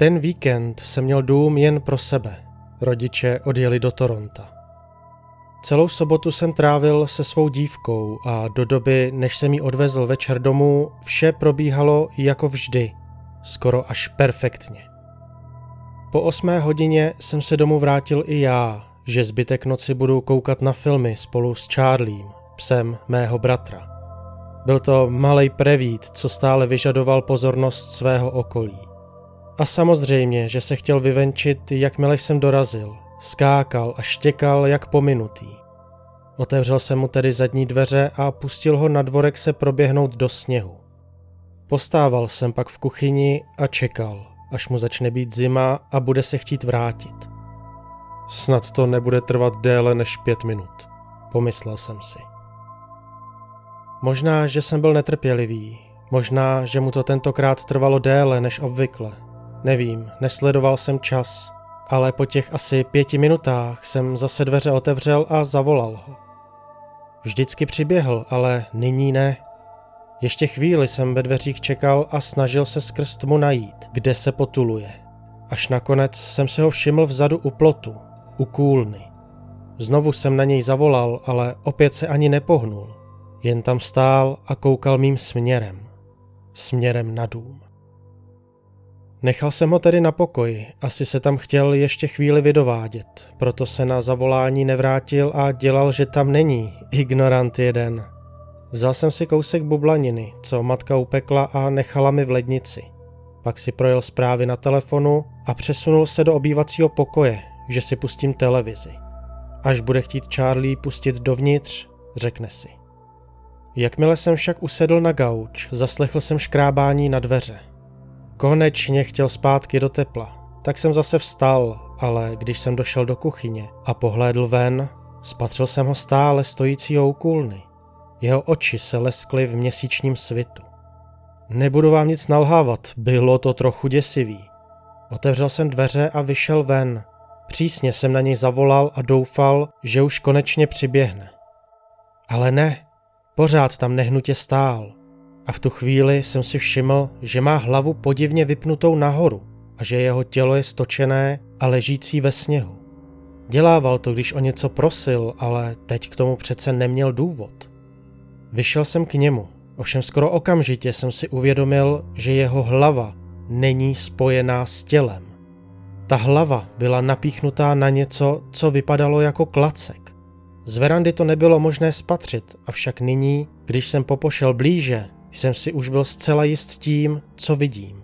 Ten víkend jsem měl dům jen pro sebe. Rodiče odjeli do Toronta. Celou sobotu jsem trávil se svou dívkou a do doby, než jsem ji odvezl večer domů, vše probíhalo jako vždy, skoro až perfektně. Po osmé hodině jsem se domů vrátil i já, že zbytek noci budu koukat na filmy spolu s Charliem, psem mého bratra. Byl to malý prevít, co stále vyžadoval pozornost svého okolí. A samozřejmě, že se chtěl vyvenčit, jakmile jsem dorazil. Skákal a štěkal jak pominutý. Otevřel jsem mu tedy zadní dveře a pustil ho na dvorek se proběhnout do sněhu. Postával jsem pak v kuchyni a čekal, až mu začne být zima a bude se chtít vrátit. Snad to nebude trvat déle než pět minut, pomyslel jsem si. Možná, že jsem byl netrpělivý, možná, že mu to tentokrát trvalo déle než obvykle. Nevím, nesledoval jsem čas, ale po těch asi pěti minutách jsem zase dveře otevřel a zavolal ho. Vždycky přiběhl, ale nyní ne. Ještě chvíli jsem ve dveřích čekal a snažil se skrz tmu najít, kde se potuluje. Až nakonec jsem se ho všiml vzadu u plotu, u kůlny. Znovu jsem na něj zavolal, ale opět se ani nepohnul. Jen tam stál a koukal mým směrem. Směrem na dům. Nechal jsem ho tedy na pokoji, asi se tam chtěl ještě chvíli vydovádět, proto se na zavolání nevrátil a dělal, že tam není, ignorant jeden. Vzal jsem si kousek bublaniny, co matka upekla a nechala mi v lednici. Pak si projel zprávy na telefonu a přesunul se do obývacího pokoje, že si pustím televizi. Až bude chtít Charlie pustit dovnitř, řekne si. Jakmile jsem však usedl na gauč, zaslechl jsem škrábání na dveře. Konečně chtěl zpátky do tepla, tak jsem zase vstal, ale když jsem došel do kuchyně a pohlédl ven, spatřil jsem ho stále stojícího u kůlny. Jeho oči se leskly v měsíčním svitu. Nebudu vám nic nalhávat, bylo to trochu děsivý. Otevřel jsem dveře a vyšel ven. Přísně jsem na něj zavolal a doufal, že už konečně přiběhne. Ale ne, pořád tam nehnutě stál. A v tu chvíli jsem si všiml, že má hlavu podivně vypnutou nahoru a že jeho tělo je stočené a ležící ve sněhu. Dělával to, když o něco prosil, ale teď k tomu přece neměl důvod. Vyšel jsem k němu, ovšem skoro okamžitě jsem si uvědomil, že jeho hlava není spojená s tělem. Ta hlava byla napíchnutá na něco, co vypadalo jako klacek. Z verandy to nebylo možné spatřit, avšak nyní, když jsem popošel blíže, jsem si už byl zcela jist tím, co vidím.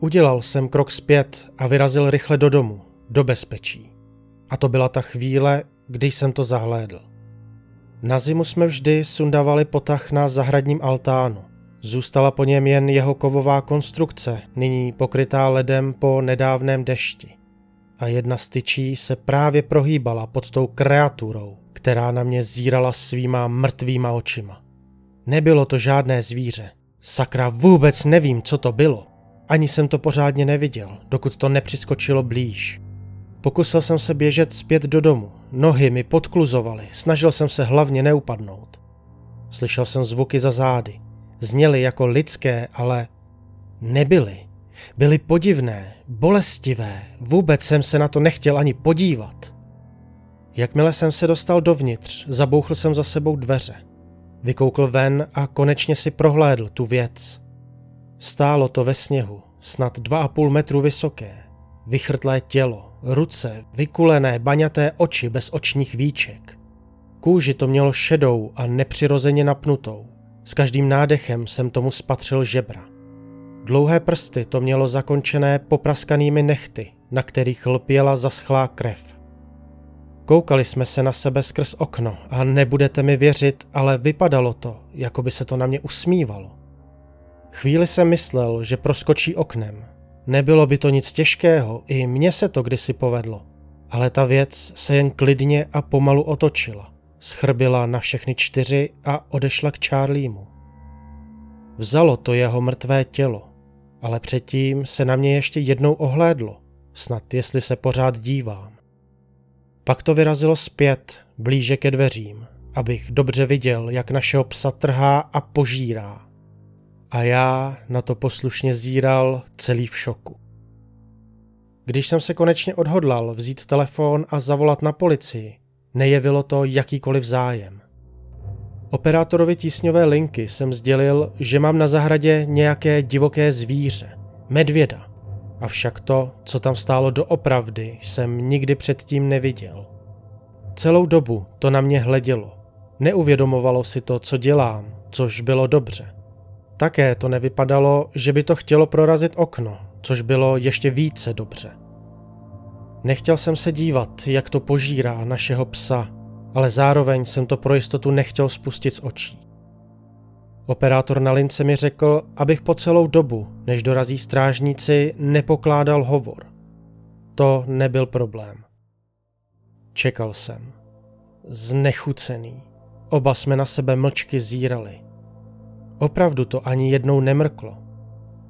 Udělal jsem krok zpět a vyrazil rychle do domu, do bezpečí. A to byla ta chvíle, když jsem to zahlédl. Na zimu jsme vždy sundavali potah na zahradním altánu. Zůstala po něm jen jeho kovová konstrukce, nyní pokrytá ledem po nedávném dešti. A jedna z tyčí se právě prohýbala pod tou kreaturou, která na mě zírala svýma mrtvýma očima. Nebylo to žádné zvíře. Sakra, vůbec nevím, co to bylo. Ani jsem to pořádně neviděl, dokud to nepřiskočilo blíž. Pokusil jsem se běžet zpět do domu. Nohy mi podkluzovaly, snažil jsem se hlavně neupadnout. Slyšel jsem zvuky za zády. Zněly jako lidské, ale nebyly. Byly podivné, bolestivé, vůbec jsem se na to nechtěl ani podívat. Jakmile jsem se dostal dovnitř, zabouchl jsem za sebou dveře. Vykoukl ven a konečně si prohlédl tu věc. Stálo to ve sněhu, snad dva a půl metru vysoké. Vychrtlé tělo, ruce, vykulené, baňaté oči bez očních víček. Kůži to mělo šedou a nepřirozeně napnutou. S každým nádechem jsem tomu spatřil žebra. Dlouhé prsty to mělo zakončené popraskanými nechty, na kterých lpěla zaschlá krev. Koukali jsme se na sebe skrz okno a nebudete mi věřit, ale vypadalo to, jako by se to na mě usmívalo. Chvíli jsem myslel, že proskočí oknem. Nebylo by to nic těžkého, i mně se to kdysi povedlo. Ale ta věc se jen klidně a pomalu otočila. Schrbila na všechny čtyři a odešla k Charliemu. Vzalo to jeho mrtvé tělo, ale předtím se na mě ještě jednou ohlédlo, snad jestli se pořád dívám. Pak to vyrazilo zpět, blíže ke dveřím, abych dobře viděl, jak našeho psa trhá a požírá. A já na to poslušně zíral celý v šoku. Když jsem se konečně odhodlal vzít telefon a zavolat na policii, nejevilo to jakýkoliv zájem. Operátorovi tísňové linky jsem sdělil, že mám na zahradě nějaké divoké zvíře, medvěda. Avšak to, co tam stálo doopravdy, jsem nikdy předtím neviděl. Celou dobu to na mě hledělo. Neuvědomovalo si to, co dělám, což bylo dobře. Také to nevypadalo, že by to chtělo prorazit okno, což bylo ještě více dobře. Nechtěl jsem se dívat, jak to požírá našeho psa, ale zároveň jsem to pro jistotu nechtěl spustit z očí. Operátor na lince mi řekl, abych po celou dobu, než dorazí strážníci, nepokládal hovor. To nebyl problém. Čekal jsem. Znechucený. Oba jsme na sebe mlčky zírali. Opravdu to ani jednou nemrklo.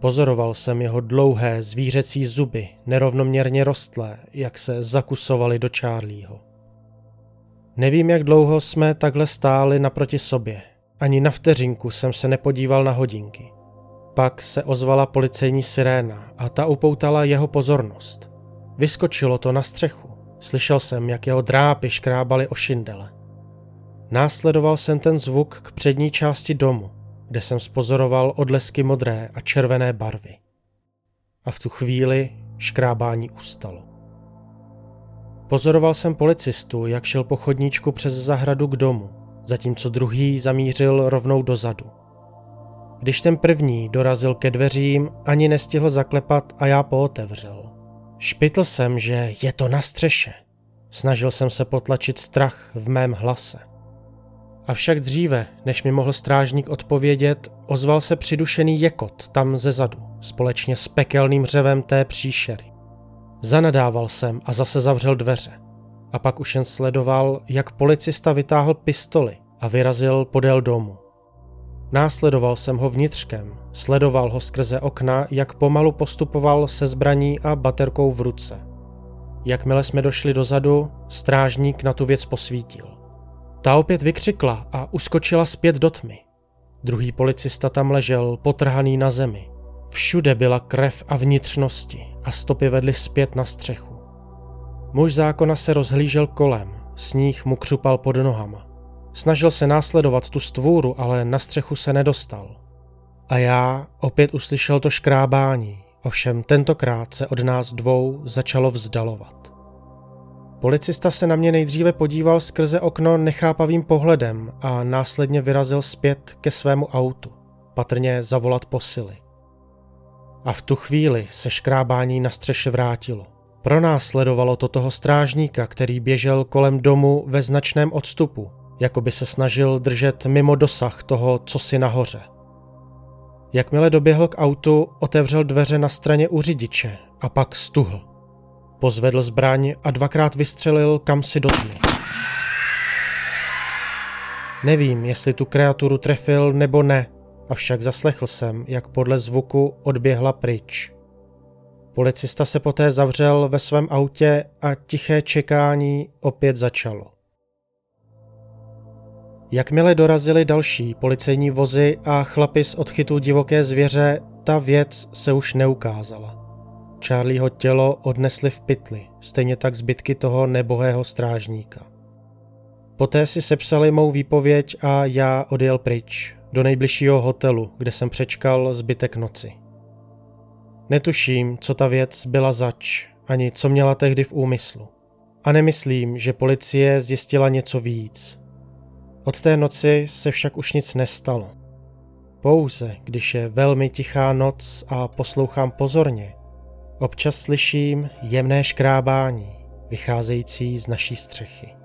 Pozoroval jsem jeho dlouhé zvířecí zuby, nerovnoměrně rostlé, jak se zakusovaly do Charlieho. Nevím, jak dlouho jsme takhle stáli naproti sobě. Ani na vteřinku jsem se nepodíval na hodinky. Pak se ozvala policejní siréna a ta upoutala jeho pozornost. Vyskočilo to na střechu. Slyšel jsem, jak jeho drápy škrábaly o šindele. Následoval jsem ten zvuk k přední části domu, kde jsem spozoroval odlesky modré a červené barvy. A v tu chvíli škrábání ustalo. Pozoroval jsem policistu, jak šel po chodníčku přes zahradu k domu, zatímco druhý zamířil rovnou dozadu. Když ten první dorazil ke dveřím, ani nestihl zaklepat a já pootevřel. Špitl jsem, že je to na střeše. Snažil jsem se potlačit strach v mém hlase. Avšak dříve, než mi mohl strážník odpovědět, ozval se přidušený jekot tam ze zadu, společně s pekelným řevem té příšery. Zanadával jsem a zase zavřel dveře. A pak už jen sledoval, jak policista vytáhl pistoli a vyrazil podél domu. Následoval jsem ho vnitřkem, sledoval ho skrze okna, jak pomalu postupoval se zbraní a baterkou v ruce. Jakmile jsme došli dozadu, strážník na tu věc posvítil. Ta opět vykřikla a uskočila zpět do tmy. Druhý policista tam ležel, potrhaný na zemi. Všude byla krev a vnitřnosti a stopy vedly zpět na střechu. Muž zákona se rozhlížel kolem, sníh mu křupal pod nohama. Snažil se následovat tu stvůru, ale na střechu se nedostal. A já opět uslyšel to škrábání, ovšem tentokrát se od nás dvou začalo vzdalovat. Policista se na mě nejdříve podíval skrze okno nechápavým pohledem a následně vyrazil zpět ke svému autu, patrně zavolat posily. A v tu chvíli se škrábání na střeše vrátilo. Pro nás sledovalo to toho strážníka, který běžel kolem domu ve značném odstupu, jako by se snažil držet mimo dosah toho, co si nahoře. Jakmile doběhl k autu, otevřel dveře na straně u řidiče a pak stuhl. Pozvedl zbraň a dvakrát vystřelil kam si do tmy. Nevím, jestli tu kreaturu trefil nebo ne, avšak zaslechl jsem, jak podle zvuku odběhla pryč. Policista se poté zavřel ve svém autě a tiché čekání opět začalo. Jakmile dorazili další policejní vozy a chlapi z odchytu divoké zvěře, ta věc se už neukázala. Charlieho tělo odnesli v pytli, stejně tak zbytky toho nebohého strážníka. Poté si sepsali mou výpověď a já odjel pryč, do nejbližšího hotelu, kde jsem přečkal zbytek noci. Netuším, co ta věc byla zač, ani co měla tehdy v úmyslu. A nemyslím, že policie zjistila něco víc. Od té noci se však už nic nestalo. Pouze, když je velmi tichá noc a poslouchám pozorně, občas slyším jemné škrábání vycházející z naší střechy.